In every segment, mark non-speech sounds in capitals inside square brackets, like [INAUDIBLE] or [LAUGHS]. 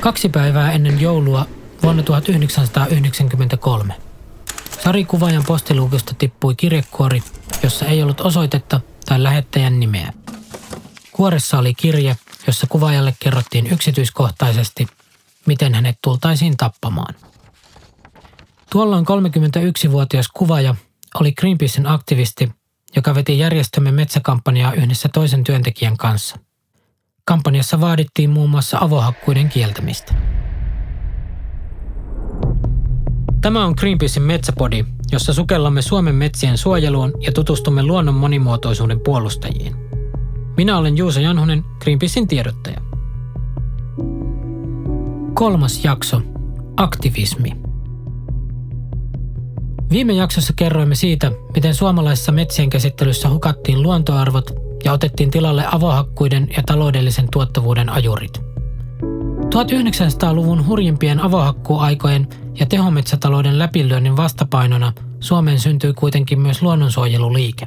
Kaksi päivää ennen joulua vuonna 1993 Sari Kuvajan postiluukusta tippui kirjekuori, jossa ei ollut osoitetta tai lähettäjän nimeä. Kuoressa oli kirje, jossa kuvaajalle kerrottiin yksityiskohtaisesti, miten hänet tultaisiin tappamaan. Tuolloin 31-vuotias kuvaaja oli Greenpeacein aktivisti, joka veti järjestömme metsäkampanjaa yhdessä toisen työntekijän kanssa. Kampanjassa vaadittiin muun muassa avohakkuiden kieltämistä. Tämä on Greenpeacein Metsäpodi, jossa sukellamme Suomen metsien suojeluun ja tutustumme luonnon monimuotoisuuden puolustajiin. Minä olen Juuso Janhunen, Greenpeacein tiedottaja. Kolmas jakso. Aktivismi. Viime jaksossa kerroimme siitä, miten suomalaisessa metsien käsittelyssä hukattiin luontoarvot ja otettiin tilalle avohakkuiden ja taloudellisen tuottavuuden ajurit. 1900-luvun hurjimpien avohakkuaikojen ja tehometsätalouden läpilyönnin vastapainona Suomeen syntyi kuitenkin myös luonnonsuojeluliike.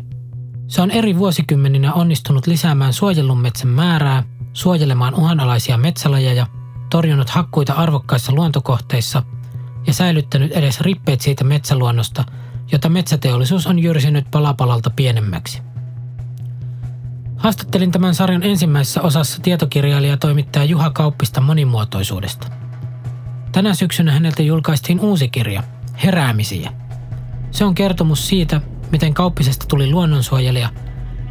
Se on eri vuosikymmeninä onnistunut lisäämään suojellun metsän määrää, suojelemaan uhanalaisia metsälajeja, torjunut hakkuita arvokkaissa luontokohteissa ja säilyttänyt edes rippeet siitä metsäluonnosta, jota metsäteollisuus on jyrsinyt palapalalta pienemmäksi. Haastattelin tämän sarjan ensimmäisessä osassa tietokirjailija toimittaja Juha Kauppista monimuotoisuudesta. Tänä syksynä häneltä julkaistiin uusi kirja, Heräämisiä. Se on kertomus siitä, miten Kauppisesta tuli luonnonsuojelija,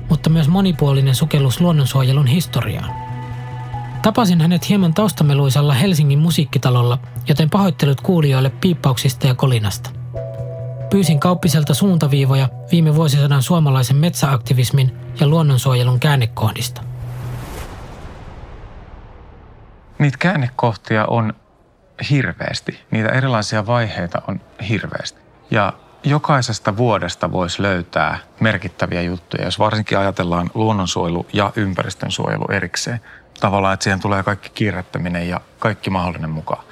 mutta myös monipuolinen sukellus luonnonsuojelun historiaan. Tapasin hänet hieman taustameluisalla Helsingin musiikkitalolla, joten pahoittelut kuulijoille piippauksista ja kolinasta. Pyysin kauppiselta suuntaviivoja viime vuosisadan suomalaisen metsäaktivismin ja luonnonsuojelun käännekohdista. Niitä käännekohtia on hirveästi. Niitä erilaisia vaiheita on hirveästi. Ja jokaisesta vuodesta voisi löytää merkittäviä juttuja, jos varsinkin ajatellaan luonnonsuojelu ja ympäristönsuojelu erikseen. Tavallaan, että siihen tulee kaikki kiirrettäminen ja kaikki mahdollinen mukaan.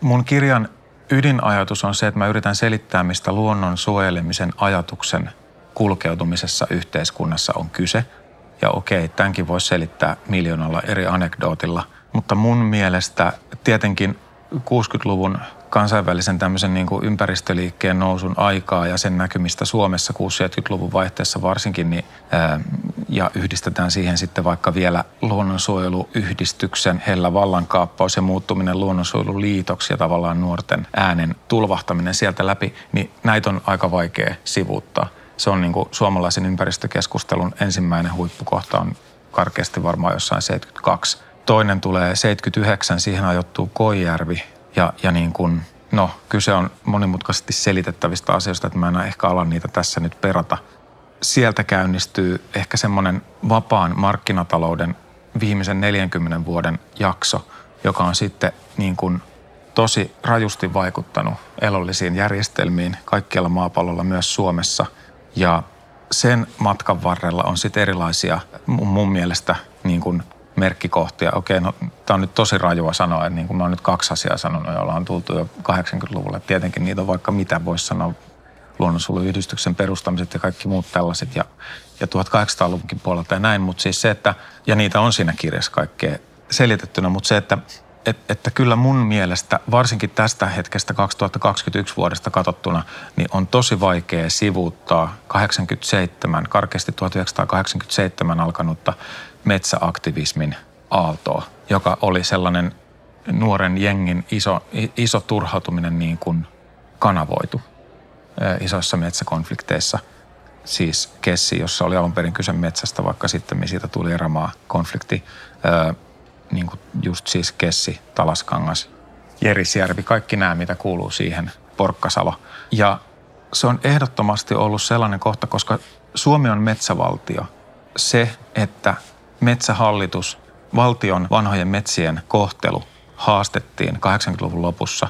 Mun kirjan ydinajatus on se, että mä yritän selittää, mistä luonnon suojelemisen ajatuksen kulkeutumisessa yhteiskunnassa on kyse. Ja okei, tämänkin voisi selittää miljoonalla eri anekdootilla. Mutta mun mielestä tietenkin 60-luvun kansainvälisen tämmöisen niin kuin ympäristöliikkeen nousun aikaa ja sen näkymistä Suomessa 60-70-luvun vaihteessa varsinkin, niin, ää, ja yhdistetään siihen sitten vaikka vielä luonnonsuojeluyhdistyksen hellä vallankaappaus ja muuttuminen luonnonsuojeluliitoksi ja tavallaan nuorten äänen tulvahtaminen sieltä läpi, niin näitä on aika vaikea sivuuttaa. Se on niin kuin suomalaisen ympäristökeskustelun ensimmäinen huippukohta on karkeasti varmaan jossain 72. Toinen tulee 79, siihen ajoittuu Koijärvi ja, ja niin kuin, no kyse on monimutkaisesti selitettävistä asioista, että mä en ehkä ala niitä tässä nyt perata. Sieltä käynnistyy ehkä semmoinen vapaan markkinatalouden viimeisen 40 vuoden jakso, joka on sitten niin kuin tosi rajusti vaikuttanut elollisiin järjestelmiin kaikkialla maapallolla, myös Suomessa. Ja sen matkan varrella on sitten erilaisia mun mielestä niin kuin merkkikohtia. Okei, no tämä on nyt tosi rajua sanoa, että niin kuin mä oon nyt kaksi asiaa sanonut, joilla on tultu jo 80-luvulle. Tietenkin niitä on vaikka mitä voisi sanoa luonnonsuojeluyhdistyksen perustamiset ja kaikki muut tällaiset ja, ja 1800-luvunkin puolelta ja näin, mutta siis se, että, ja niitä on siinä kirjassa kaikkea selitettynä, mutta se, että et, että kyllä mun mielestä, varsinkin tästä hetkestä 2021 vuodesta katsottuna, niin on tosi vaikea sivuuttaa 87, karkeasti 1987 alkanutta metsäaktivismin aaltoa, joka oli sellainen nuoren jengin iso, iso turhautuminen niin kuin kanavoitu isoissa metsäkonflikteissa. Siis Kessi, jossa oli alun perin kyse metsästä, vaikka sitten siitä tuli erämaa konflikti. Niin kuin just siis Kessi, Talaskangas, Jerisjärvi, kaikki nämä, mitä kuuluu siihen, Porkkasalo. Ja se on ehdottomasti ollut sellainen kohta, koska Suomi on metsävaltio. Se, että metsähallitus, valtion vanhojen metsien kohtelu haastettiin 80-luvun lopussa,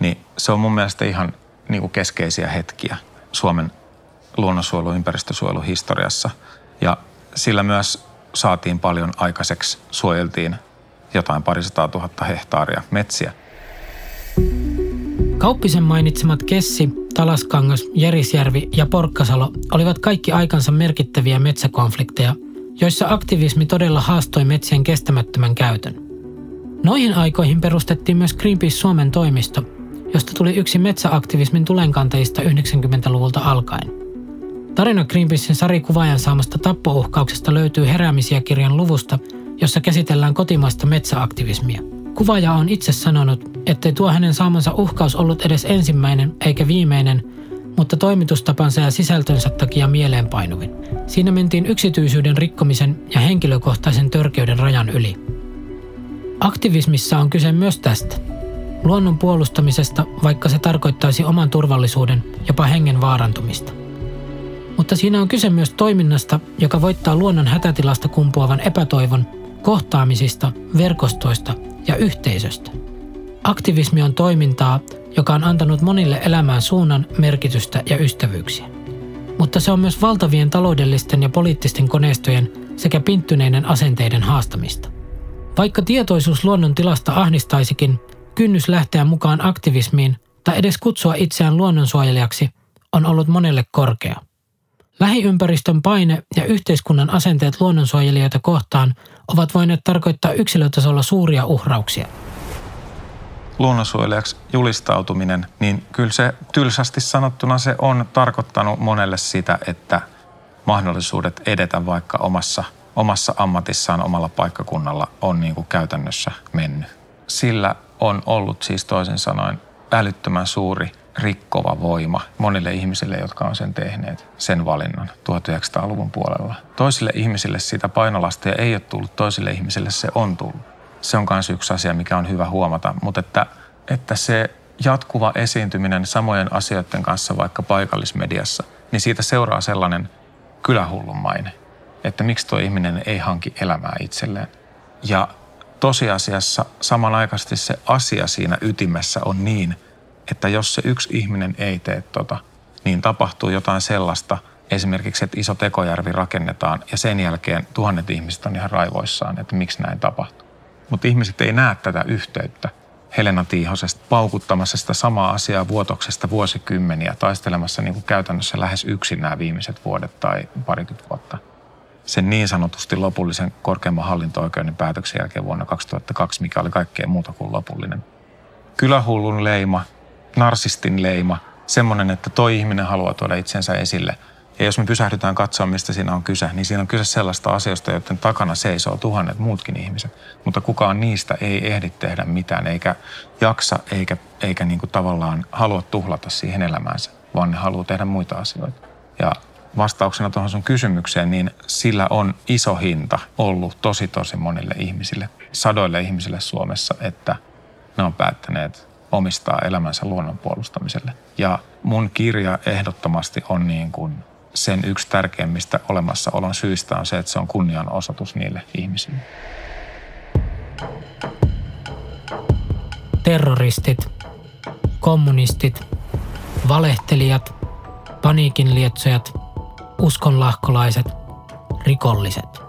niin se on mun mielestä ihan niin kuin keskeisiä hetkiä Suomen luonnonsuojelu- ja ympäristösuojeluhistoriassa. Ja sillä myös saatiin paljon aikaiseksi, suojeltiin jotain parisataa tuhatta hehtaaria metsiä. Kauppisen mainitsemat Kessi, Talaskangas, Jerisjärvi ja Porkkasalo olivat kaikki aikansa merkittäviä metsäkonflikteja, joissa aktivismi todella haastoi metsien kestämättömän käytön. Noihin aikoihin perustettiin myös Greenpeace Suomen toimisto, josta tuli yksi metsäaktivismin tulenkantajista 90-luvulta alkaen. Tarina Greenpeacein Sari Kuvajan saamasta tappouhkauksesta löytyy heräämisiä kirjan luvusta, jossa käsitellään kotimaista metsäaktivismia. Kuvaaja on itse sanonut, ettei tuo hänen saamansa uhkaus ollut edes ensimmäinen eikä viimeinen, mutta toimitustapansa ja sisältönsä takia mieleenpainuvin. Siinä mentiin yksityisyyden rikkomisen ja henkilökohtaisen törkeyden rajan yli. Aktivismissa on kyse myös tästä. Luonnon puolustamisesta, vaikka se tarkoittaisi oman turvallisuuden, jopa hengen vaarantumista. Mutta siinä on kyse myös toiminnasta, joka voittaa luonnon hätätilasta kumpuavan epätoivon, kohtaamisista, verkostoista ja yhteisöstä. Aktivismi on toimintaa, joka on antanut monille elämään suunnan, merkitystä ja ystävyyksiä. Mutta se on myös valtavien taloudellisten ja poliittisten koneistojen sekä pinttyneiden asenteiden haastamista. Vaikka tietoisuus luonnon tilasta ahdistaisikin, kynnys lähteä mukaan aktivismiin tai edes kutsua itseään luonnonsuojelijaksi on ollut monelle korkea. Lähiympäristön paine ja yhteiskunnan asenteet luonnonsuojelijoita kohtaan ovat voineet tarkoittaa yksilötasolla suuria uhrauksia. Luonnonsuojelijaksi julistautuminen, niin kyllä se tylsästi sanottuna se on tarkoittanut monelle sitä, että mahdollisuudet edetä vaikka omassa, omassa ammatissaan omalla paikkakunnalla on niin kuin käytännössä mennyt. Sillä on ollut siis toisin sanoen älyttömän suuri rikkova voima monille ihmisille, jotka on sen tehneet, sen valinnan 1900-luvun puolella. Toisille ihmisille sitä painolastia ei ole tullut, toisille ihmisille se on tullut. Se on myös yksi asia, mikä on hyvä huomata, mutta että, että se jatkuva esiintyminen samojen asioiden kanssa vaikka paikallismediassa, niin siitä seuraa sellainen kylähullun maine, että miksi tuo ihminen ei hanki elämää itselleen. Ja tosiasiassa samanaikaisesti se asia siinä ytimessä on niin – että jos se yksi ihminen ei tee tota, niin tapahtuu jotain sellaista, esimerkiksi, että iso tekojärvi rakennetaan ja sen jälkeen tuhannet ihmiset on ihan raivoissaan, että miksi näin tapahtuu. Mutta ihmiset ei näe tätä yhteyttä. Helena Tiihosesta paukuttamassa sitä samaa asiaa vuotoksesta vuosikymmeniä, taistelemassa niin kuin käytännössä lähes yksin nämä viimeiset vuodet tai parikymmentä vuotta. Sen niin sanotusti lopullisen korkeimman hallinto-oikeuden päätöksen jälkeen vuonna 2002, mikä oli kaikkea muuta kuin lopullinen. Kylähullun leima narsistin leima, semmoinen, että toi ihminen haluaa tuoda itsensä esille. Ja jos me pysähdytään katsoa, mistä siinä on kyse, niin siinä on kyse sellaista asioista, joiden takana seisoo tuhannet muutkin ihmiset. Mutta kukaan niistä ei ehdi tehdä mitään, eikä jaksa, eikä, eikä niin kuin tavallaan halua tuhlata siihen elämäänsä, vaan ne haluaa tehdä muita asioita. Ja vastauksena tuohon sun kysymykseen, niin sillä on iso hinta ollut tosi tosi monille ihmisille, sadoille ihmisille Suomessa, että ne on päättäneet omistaa elämänsä luonnon puolustamiselle. Ja mun kirja ehdottomasti on niin kuin sen yksi tärkeimmistä olemassaolon syistä on se, että se on kunnianosoitus niille ihmisille. Terroristit, kommunistit, valehtelijat, paniikinlietsojat, uskonlahkolaiset, rikolliset.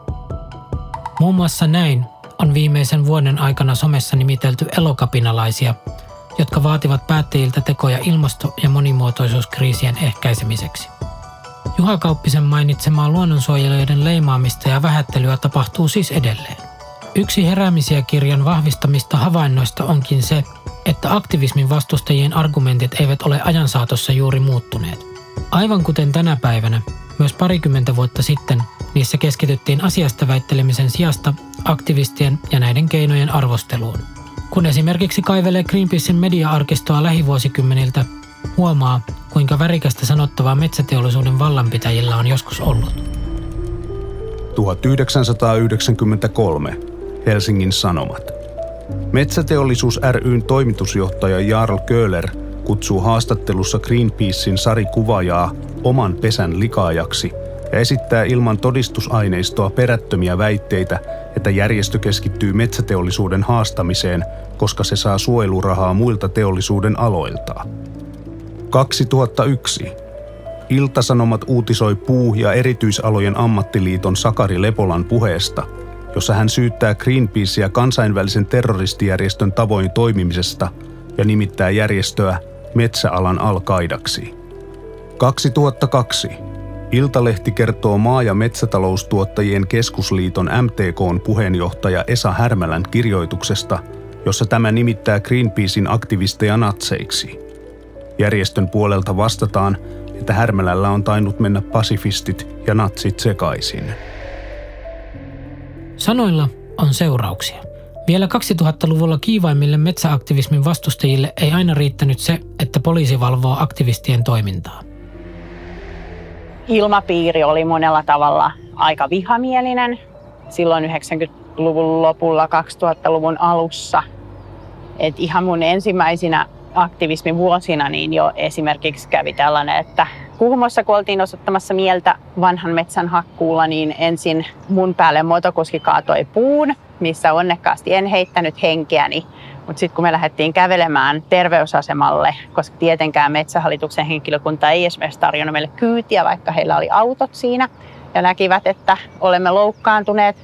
Muun muassa näin on viimeisen vuoden aikana somessa nimitelty elokapinalaisia – jotka vaativat päättäjiltä tekoja ilmasto- ja monimuotoisuuskriisien ehkäisemiseksi. Juha Kauppisen mainitsemaa luonnonsuojelijoiden leimaamista ja vähättelyä tapahtuu siis edelleen. Yksi heräämisiä kirjan vahvistamista havainnoista onkin se, että aktivismin vastustajien argumentit eivät ole ajan saatossa juuri muuttuneet. Aivan kuten tänä päivänä, myös parikymmentä vuotta sitten niissä keskityttiin asiasta väittelemisen sijasta aktivistien ja näiden keinojen arvosteluun – kun esimerkiksi kaivelee Greenpeacein media-arkistoa lähivuosikymmeniltä, huomaa, kuinka värikästä sanottavaa metsäteollisuuden vallanpitäjillä on joskus ollut. 1993. Helsingin Sanomat. Metsäteollisuus ryn toimitusjohtaja Jarl Köhler kutsuu haastattelussa Greenpeacein Sari oman pesän likaajaksi – ja esittää ilman todistusaineistoa perättömiä väitteitä, että järjestö keskittyy metsäteollisuuden haastamiseen, koska se saa suojelurahaa muilta teollisuuden aloilta. 2001. Iltasanomat uutisoi puu- ja erityisalojen ammattiliiton Sakari Lepolan puheesta, jossa hän syyttää Greenpeacea kansainvälisen terroristijärjestön tavoin toimimisesta ja nimittää järjestöä metsäalan alkaidaksi. 2002. Iltalehti kertoo maa- ja metsätaloustuottajien keskusliiton MTKn puheenjohtaja Esa Härmälän kirjoituksesta, jossa tämä nimittää Greenpeacein aktivisteja natseiksi. Järjestön puolelta vastataan, että Härmälällä on tainnut mennä pasifistit ja natsit sekaisin. Sanoilla on seurauksia. Vielä 2000-luvulla kiivaimmille metsäaktivismin vastustajille ei aina riittänyt se, että poliisi valvoo aktivistien toimintaa. Ilmapiiri oli monella tavalla aika vihamielinen silloin 90-luvun lopulla, 2000-luvun alussa. Et ihan mun ensimmäisinä aktivismin vuosina niin jo esimerkiksi kävi tällainen, että Kuhmossa, kun oltiin osoittamassa mieltä vanhan metsän hakkuulla, niin ensin mun päälle motokuski kaatoi puun, missä onnekkaasti en heittänyt henkeäni. Mutta sitten kun me lähdettiin kävelemään terveysasemalle, koska tietenkään metsähallituksen henkilökunta ei esimerkiksi tarjonnut meille kyytiä, vaikka heillä oli autot siinä, ja näkivät, että olemme loukkaantuneet,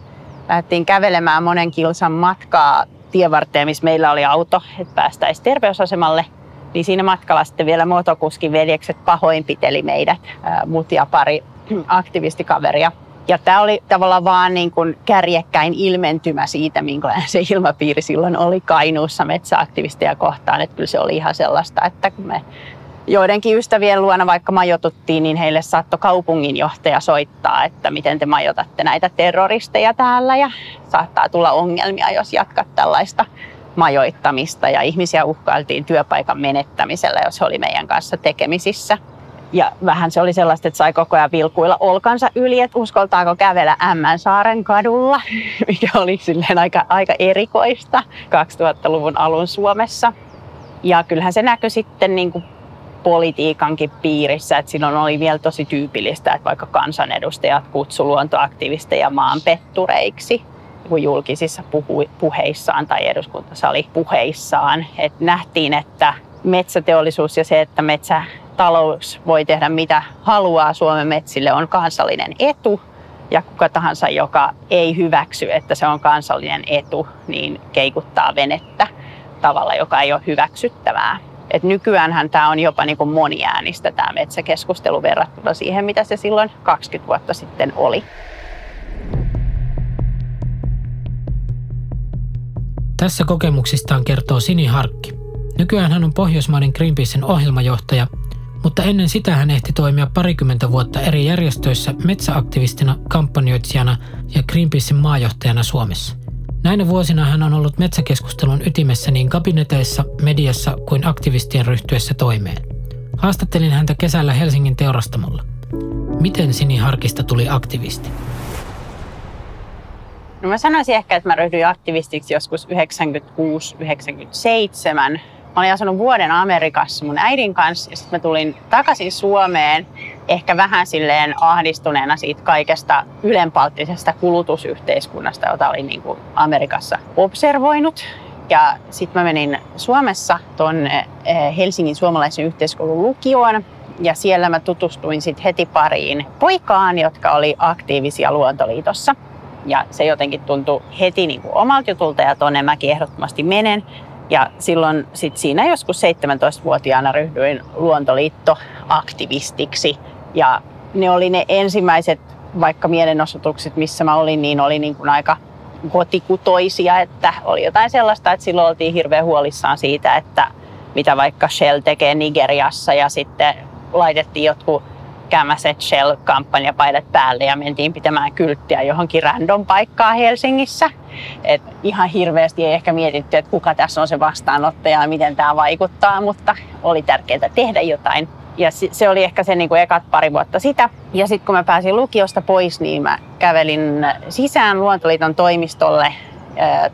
lähdettiin kävelemään monen kilsan matkaa tievarteen, missä meillä oli auto, että päästäisiin terveysasemalle – niin siinä matkalla sitten vielä motokuskin veljekset pahoinpiteli meidät, mut ja pari [CLEARS THROAT] aktivistikaveria. Ja tämä oli tavallaan vaan niin kuin kärjekkäin ilmentymä siitä, minkälainen se ilmapiiri silloin oli Kainuussa metsäaktivisteja kohtaan. Että kyllä se oli ihan sellaista, että kun me joidenkin ystävien luona vaikka majotuttiin, niin heille saattoi kaupunginjohtaja soittaa, että miten te majotatte näitä terroristeja täällä ja saattaa tulla ongelmia, jos jatkat tällaista majoittamista ja ihmisiä uhkailtiin työpaikan menettämisellä, jos he oli meidän kanssa tekemisissä. Ja vähän se oli sellaista, että sai koko ajan vilkuilla olkansa yli, että uskoltaako kävellä Ämmänsaaren kadulla, [LAUGHS] mikä oli silleen aika, aika erikoista 2000-luvun alun Suomessa. Ja kyllähän se näkyi sitten niin kuin politiikankin piirissä, että silloin oli vielä tosi tyypillistä, että vaikka kansanedustajat kutsu luontoaktivisteja maanpettureiksi julkisissa puheissaan tai eduskuntasali puheissaan. Et nähtiin, että metsäteollisuus ja se, että metsätalous voi tehdä mitä haluaa Suomen metsille on kansallinen etu. Ja kuka tahansa, joka ei hyväksy, että se on kansallinen etu, niin keikuttaa venettä tavalla, joka ei ole hyväksyttävää. Et nykyäänhän tämä on jopa niin moniäänistä tämä metsäkeskustelu verrattuna siihen, mitä se silloin 20 vuotta sitten oli. Tässä kokemuksistaan kertoo Sini Harkki. Nykyään hän on Pohjoismaiden Greenpeacen ohjelmajohtaja, mutta ennen sitä hän ehti toimia parikymmentä vuotta eri järjestöissä metsäaktivistina, kampanjoitsijana ja Greenpeacen maajohtajana Suomessa. Näinä vuosina hän on ollut metsäkeskustelun ytimessä niin kabineteissa, mediassa kuin aktivistien ryhtyessä toimeen. Haastattelin häntä kesällä Helsingin teurastamolla. Miten Sini Harkista tuli aktivisti? No mä sanoisin ehkä, että mä ryhdyin aktivistiksi joskus 96-97. Mä olin asunut vuoden Amerikassa mun äidin kanssa ja sitten mä tulin takaisin Suomeen ehkä vähän silleen ahdistuneena siitä kaikesta ylenpalttisesta kulutusyhteiskunnasta, jota olin niin kuin Amerikassa observoinut. Ja sitten mä menin Suomessa tuonne eh, Helsingin suomalaisen yhteiskoulun lukioon ja siellä mä tutustuin sitten heti pariin poikaan, jotka oli aktiivisia Luontoliitossa. Ja se jotenkin tuntui heti niin kuin omalta jutulta ja tuonne mäkin ehdottomasti menen. Ja silloin sit siinä joskus 17-vuotiaana ryhdyin luontoliittoaktivistiksi. Ja ne oli ne ensimmäiset vaikka mielenosoitukset, missä mä olin, niin oli niin kuin aika kotikutoisia, että oli jotain sellaista, että silloin oltiin hirveän huolissaan siitä, että mitä vaikka Shell tekee Nigeriassa ja sitten laitettiin jotkut Kämäset Shell-kampanjapaidat päälle ja mentiin pitämään kylttiä johonkin random paikkaa Helsingissä. Et ihan hirveästi ei ehkä mietitty, että kuka tässä on se vastaanottaja ja miten tämä vaikuttaa, mutta oli tärkeää tehdä jotain. Ja se oli ehkä se niin kuin ekat pari vuotta sitä. Ja sitten kun mä pääsin lukiosta pois, niin mä kävelin sisään Luontoliiton toimistolle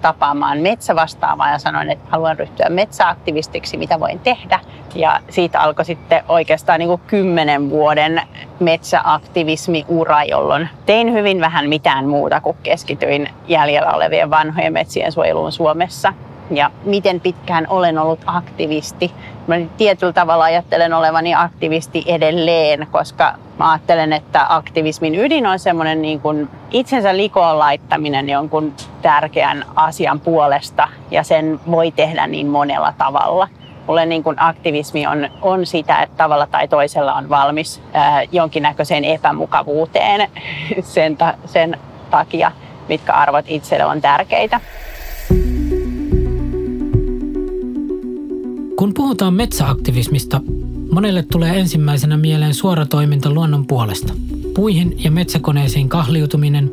tapaamaan metsävastaavaa ja sanoin, että haluan ryhtyä metsäaktivistiksi, mitä voin tehdä. Ja siitä alkoi sitten oikeastaan niin kymmenen vuoden metsäaktivismi-ura, jolloin tein hyvin vähän mitään muuta kuin keskityin jäljellä olevien vanhojen metsien suojeluun Suomessa ja miten pitkään olen ollut aktivisti. Mä tietyllä tavalla ajattelen olevani aktivisti edelleen, koska mä ajattelen, että aktivismin ydin on semmoinen niin kuin itsensä likoon laittaminen jonkun tärkeän asian puolesta ja sen voi tehdä niin monella tavalla. Mulle niin kuin aktivismi on, on sitä, että tavalla tai toisella on valmis ää, jonkinnäköiseen epämukavuuteen [LAUGHS] sen, ta, sen takia, mitkä arvot itselle on tärkeitä. puhutaan metsäaktivismista, monelle tulee ensimmäisenä mieleen suora toiminta luonnon puolesta. Puihin ja metsäkoneisiin kahliutuminen,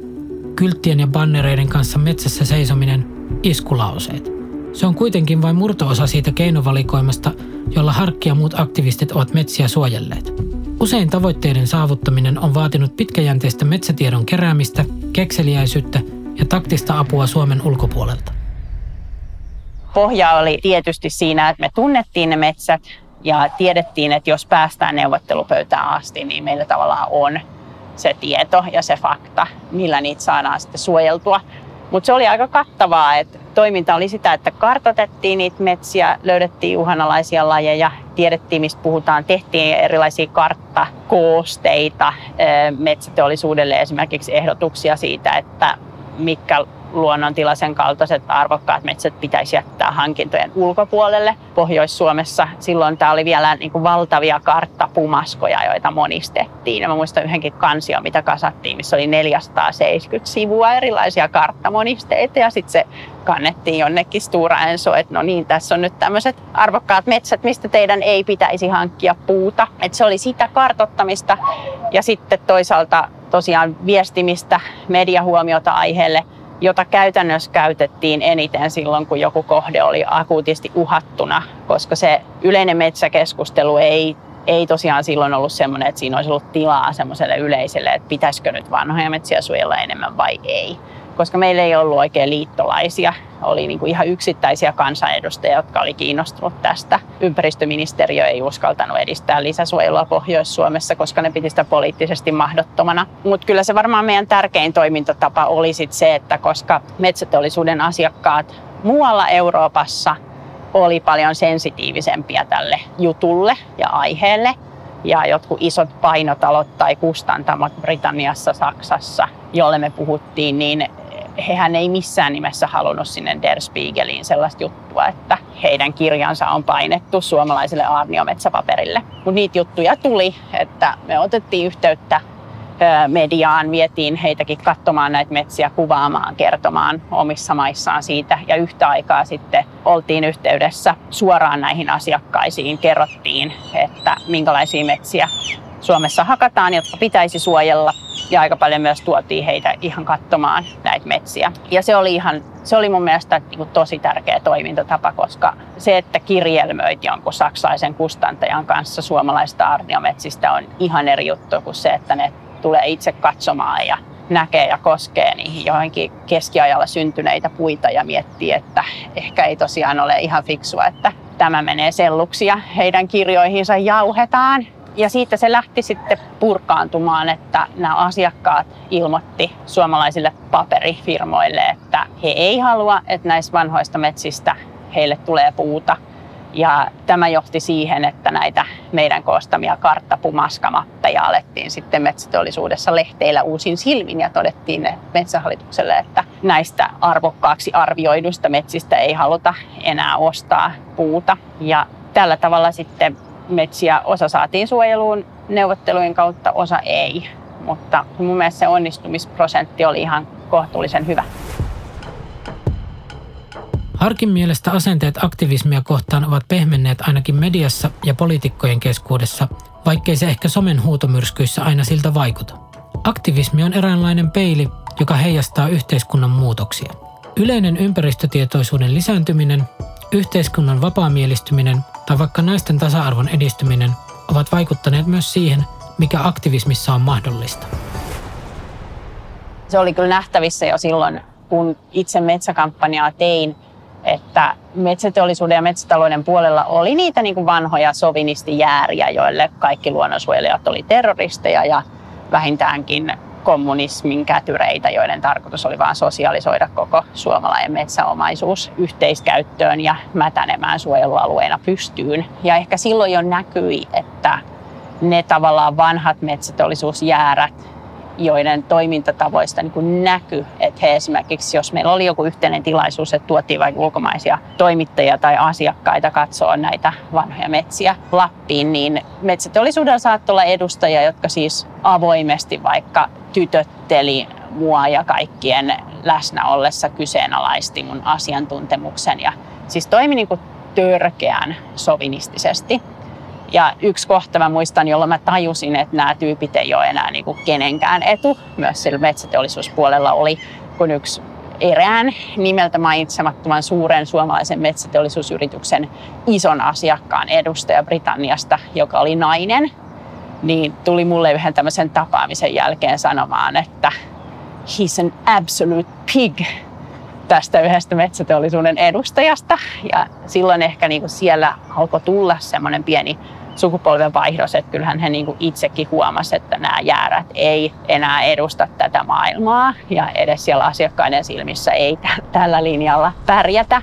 kylttien ja bannereiden kanssa metsässä seisominen, iskulauseet. Se on kuitenkin vain murtoosa siitä keinovalikoimasta, jolla Harkki ja muut aktivistit ovat metsiä suojelleet. Usein tavoitteiden saavuttaminen on vaatinut pitkäjänteistä metsätiedon keräämistä, kekseliäisyyttä ja taktista apua Suomen ulkopuolelta. Pohja oli tietysti siinä, että me tunnettiin ne metsät ja tiedettiin, että jos päästään neuvottelupöytään asti, niin meillä tavallaan on se tieto ja se fakta, millä niitä saadaan sitten suojeltua. Mutta se oli aika kattavaa, että toiminta oli sitä, että kartotettiin niitä metsiä, löydettiin uhanalaisia lajeja, tiedettiin mistä puhutaan, tehtiin erilaisia karttakoosteita metsäteollisuudelle esimerkiksi ehdotuksia siitä, että mitkä luonnontila sen kaltaiset arvokkaat metsät pitäisi jättää hankintojen ulkopuolelle. Pohjois-Suomessa silloin tämä oli vielä niin kuin valtavia karttapumaskoja, joita monistettiin. Ja mä muistan yhdenkin kansion, mitä kasattiin, missä oli 470 sivua erilaisia karttamonisteita ja sitten se kannettiin jonnekin Stura Enso, että no niin, tässä on nyt tämmöiset arvokkaat metsät, mistä teidän ei pitäisi hankkia puuta. Et se oli sitä kartottamista ja sitten toisaalta tosiaan viestimistä, mediahuomiota aiheelle – jota käytännössä käytettiin eniten silloin, kun joku kohde oli akuutisti uhattuna, koska se yleinen metsäkeskustelu ei, ei tosiaan silloin ollut semmoinen, että siinä olisi ollut tilaa semmoiselle yleiselle, että pitäisikö nyt vanhoja metsiä suojella enemmän vai ei koska meillä ei ollut oikein liittolaisia. Oli niin kuin ihan yksittäisiä kansanedustajia, jotka oli kiinnostunut tästä. Ympäristöministeriö ei uskaltanut edistää lisäsuojelua Pohjois-Suomessa, koska ne piti sitä poliittisesti mahdottomana. Mutta kyllä se varmaan meidän tärkein toimintatapa oli sit se, että koska metsäteollisuuden asiakkaat muualla Euroopassa oli paljon sensitiivisempia tälle jutulle ja aiheelle, ja jotkut isot painotalot tai kustantamot Britanniassa, Saksassa, jolle me puhuttiin, niin hehän ei missään nimessä halunnut sinne Der Spiegeliin sellaista juttua, että heidän kirjansa on painettu suomalaiselle aarniometsäpaperille. Mutta niitä juttuja tuli, että me otettiin yhteyttä mediaan, vietiin heitäkin katsomaan näitä metsiä, kuvaamaan, kertomaan omissa maissaan siitä. Ja yhtä aikaa sitten oltiin yhteydessä suoraan näihin asiakkaisiin, kerrottiin, että minkälaisia metsiä Suomessa hakataan, jotka pitäisi suojella. Ja aika paljon myös tuotiin heitä ihan katsomaan näitä metsiä. Ja se oli, ihan, se oli mun mielestä niin kuin tosi tärkeä toimintatapa, koska se, että kirjelmöit jonkun saksalaisen kustantajan kanssa suomalaista arniometsistä on ihan eri juttu kuin se, että ne tulee itse katsomaan ja näkee ja koskee niihin johonkin keskiajalla syntyneitä puita ja miettii, että ehkä ei tosiaan ole ihan fiksua, että tämä menee selluksi ja heidän kirjoihinsa jauhetaan ja siitä se lähti sitten purkaantumaan, että nämä asiakkaat ilmoitti suomalaisille paperifirmoille, että he ei halua, että näistä vanhoista metsistä heille tulee puuta. Ja tämä johti siihen, että näitä meidän koostamia karttapumaskamappeja alettiin sitten metsäteollisuudessa lehteillä uusin silmin ja todettiin metsähallitukselle, että näistä arvokkaaksi arvioiduista metsistä ei haluta enää ostaa puuta. Ja tällä tavalla sitten metsiä osa saatiin suojeluun neuvottelujen kautta, osa ei. Mutta mun mielestä se onnistumisprosentti oli ihan kohtuullisen hyvä. Harkin mielestä asenteet aktivismia kohtaan ovat pehmenneet ainakin mediassa ja poliitikkojen keskuudessa, vaikkei se ehkä somen huutomyrskyissä aina siltä vaikuta. Aktivismi on eräänlainen peili, joka heijastaa yhteiskunnan muutoksia. Yleinen ympäristötietoisuuden lisääntyminen, yhteiskunnan vapaamielistyminen tai vaikka naisten tasa-arvon edistyminen ovat vaikuttaneet myös siihen, mikä aktivismissa on mahdollista. Se oli kyllä nähtävissä jo silloin, kun itse metsäkampanjaa tein, että metsäteollisuuden ja metsätalouden puolella oli niitä niin kuin vanhoja sovinistijääriä, joille kaikki luonnonsuojelijat oli terroristeja ja vähintäänkin kommunismin kätyreitä, joiden tarkoitus oli vain sosialisoida koko suomalainen metsäomaisuus yhteiskäyttöön ja mätänemään suojelualueena pystyyn. Ja ehkä silloin jo näkyi, että ne tavallaan vanhat metsäteollisuusjäärät joiden toimintatavoista niin kuin näky, että he esimerkiksi, jos meillä oli joku yhteinen tilaisuus, että tuotiin vaikka ulkomaisia toimittajia tai asiakkaita katsoa näitä vanhoja metsiä Lappiin, niin metsäteollisuudella saattoi olla edustajia, jotka siis avoimesti vaikka tytötteli mua ja kaikkien läsnä ollessa kyseenalaisti mun asiantuntemuksen ja siis toimi niin kuin törkeän sovinistisesti. Ja yksi kohta mä muistan, jolloin mä tajusin, että nämä tyypit ei ole enää niin kuin kenenkään etu. Myös sillä metsäteollisuuspuolella oli, kun yksi erään nimeltä mainitsemattoman suuren suomalaisen metsäteollisuusyrityksen ison asiakkaan edustaja Britanniasta, joka oli nainen, niin tuli mulle yhden tämmöisen tapaamisen jälkeen sanomaan, että he's an absolute pig tästä yhdestä metsäteollisuuden edustajasta. Ja silloin ehkä niin kuin siellä alkoi tulla semmoinen pieni sukupolven vaihdos, että kyllähän he niin kuin itsekin huomasi, että nämä jäärät ei enää edusta tätä maailmaa ja edes siellä asiakkaiden silmissä ei tällä linjalla pärjätä.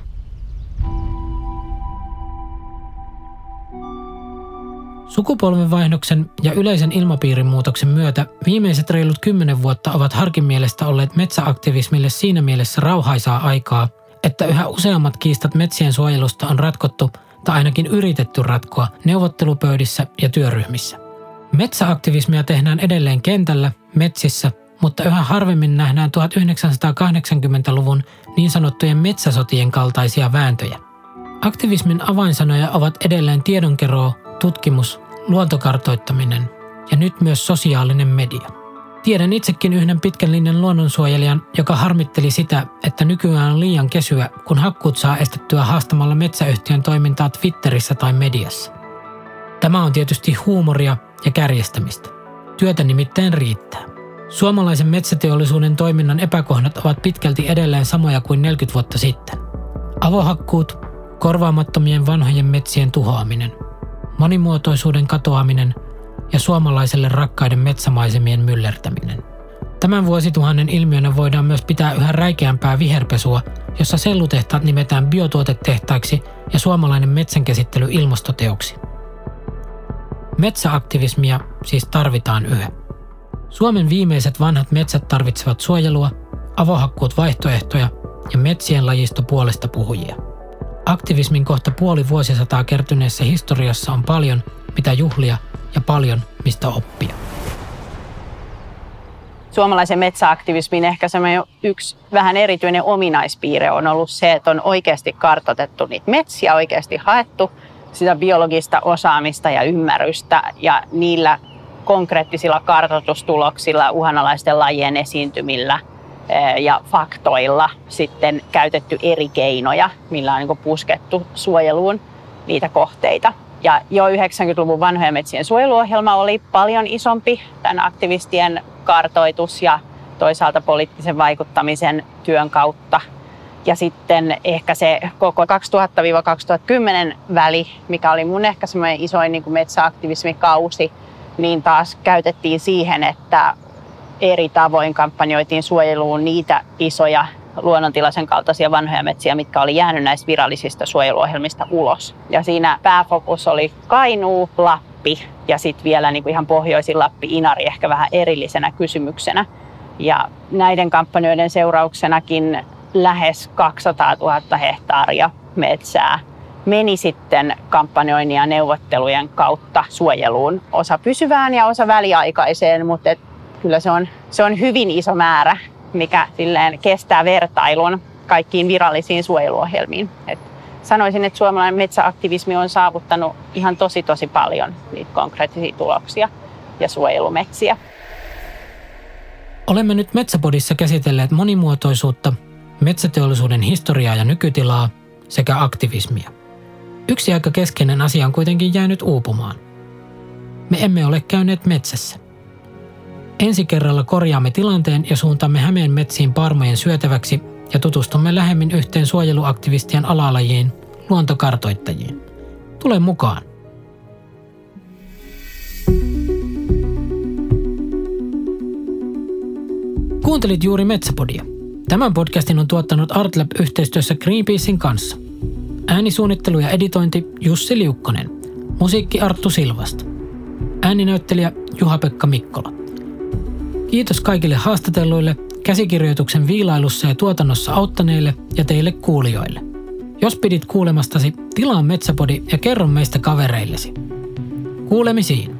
Sukupolvenvaihdoksen ja yleisen ilmapiirin muutoksen myötä viimeiset reilut kymmenen vuotta ovat Harkin mielestä olleet metsäaktivismille siinä mielessä rauhaisaa aikaa, että yhä useammat kiistat metsien suojelusta on ratkottu tai ainakin yritetty ratkoa neuvottelupöydissä ja työryhmissä. Metsäaktivismia tehdään edelleen kentällä, metsissä, mutta yhä harvemmin nähdään 1980-luvun niin sanottujen metsäsotien kaltaisia vääntöjä. Aktivismin avainsanoja ovat edelleen tiedonkeroo, tutkimus, luontokartoittaminen ja nyt myös sosiaalinen media. Tiedän itsekin yhden pitkän linjan luonnonsuojelijan, joka harmitteli sitä, että nykyään on liian kesyä, kun hakkuut saa estettyä haastamalla metsäyhtiön toimintaa Twitterissä tai mediassa. Tämä on tietysti huumoria ja kärjestämistä. Työtä nimittäin riittää. Suomalaisen metsäteollisuuden toiminnan epäkohdat ovat pitkälti edelleen samoja kuin 40 vuotta sitten. Avohakkuut, korvaamattomien vanhojen metsien tuhoaminen – monimuotoisuuden katoaminen ja suomalaiselle rakkaiden metsämaisemien myllertäminen. Tämän vuosituhannen ilmiönä voidaan myös pitää yhä räikeämpää viherpesua, jossa sellutehtaat nimetään biotuotetehtaiksi ja suomalainen metsänkäsittely ilmastoteoksi. Metsäaktivismia siis tarvitaan yhä. Suomen viimeiset vanhat metsät tarvitsevat suojelua, avohakkuut vaihtoehtoja ja metsien lajisto puolesta puhujia. Aktivismin kohta puoli vuosisataa kertyneessä historiassa on paljon, mitä juhlia ja paljon, mistä oppia. Suomalaisen metsäaktivismin ehkä yksi vähän erityinen ominaispiirre on ollut se, että on oikeasti kartotettu niitä metsiä, oikeasti haettu sitä biologista osaamista ja ymmärrystä ja niillä konkreettisilla kartoitustuloksilla, uhanalaisten lajien esiintymillä – ja faktoilla sitten käytetty eri keinoja, millä on niin puskettu suojeluun niitä kohteita. Ja jo 90-luvun vanhojen metsien suojeluohjelma oli paljon isompi tämän aktivistien kartoitus ja toisaalta poliittisen vaikuttamisen työn kautta. Ja sitten ehkä se koko 2000-2010 väli, mikä oli mun ehkä semmoinen isoin niin kuin metsäaktivismikausi, niin taas käytettiin siihen, että eri tavoin kampanjoitiin suojeluun niitä isoja luonnontilaisen kaltaisia vanhoja metsiä, mitkä oli jäänyt näistä virallisista suojeluohjelmista ulos. Ja siinä pääfokus oli Kainuu, Lappi ja sitten vielä niin kuin ihan pohjoisin Lappi, Inari ehkä vähän erillisenä kysymyksenä. Ja näiden kampanjoiden seurauksenakin lähes 200 000 hehtaaria metsää meni sitten kampanjoinnin ja neuvottelujen kautta suojeluun. Osa pysyvään ja osa väliaikaiseen, mutta kyllä se on, se on hyvin iso määrä, mikä silleen kestää vertailun kaikkiin virallisiin suojeluohjelmiin. Et sanoisin, että suomalainen metsäaktivismi on saavuttanut ihan tosi tosi paljon niitä konkreettisia tuloksia ja suojelumetsiä. Olemme nyt Metsäpodissa käsitelleet monimuotoisuutta, metsäteollisuuden historiaa ja nykytilaa sekä aktivismia. Yksi aika keskeinen asia on kuitenkin jäänyt uupumaan. Me emme ole käyneet metsässä. Ensi kerralla korjaamme tilanteen ja suuntaamme Hämeen metsiin parmojen syötäväksi ja tutustumme lähemmin yhteen suojeluaktivistien alalajiin, luontokartoittajiin. Tule mukaan! Kuuntelit juuri Metsäpodia. Tämän podcastin on tuottanut Artlab yhteistyössä Greenpeacein kanssa. Äänisuunnittelu ja editointi Jussi Liukkonen. Musiikki Arttu Silvasta. Ääninäyttelijä Juha-Pekka Mikkola. Kiitos kaikille haastatelluille, käsikirjoituksen viilailussa ja tuotannossa auttaneille ja teille kuulijoille. Jos pidit kuulemastasi, tilaa Metsäpodi ja kerro meistä kavereillesi. Kuulemisiin!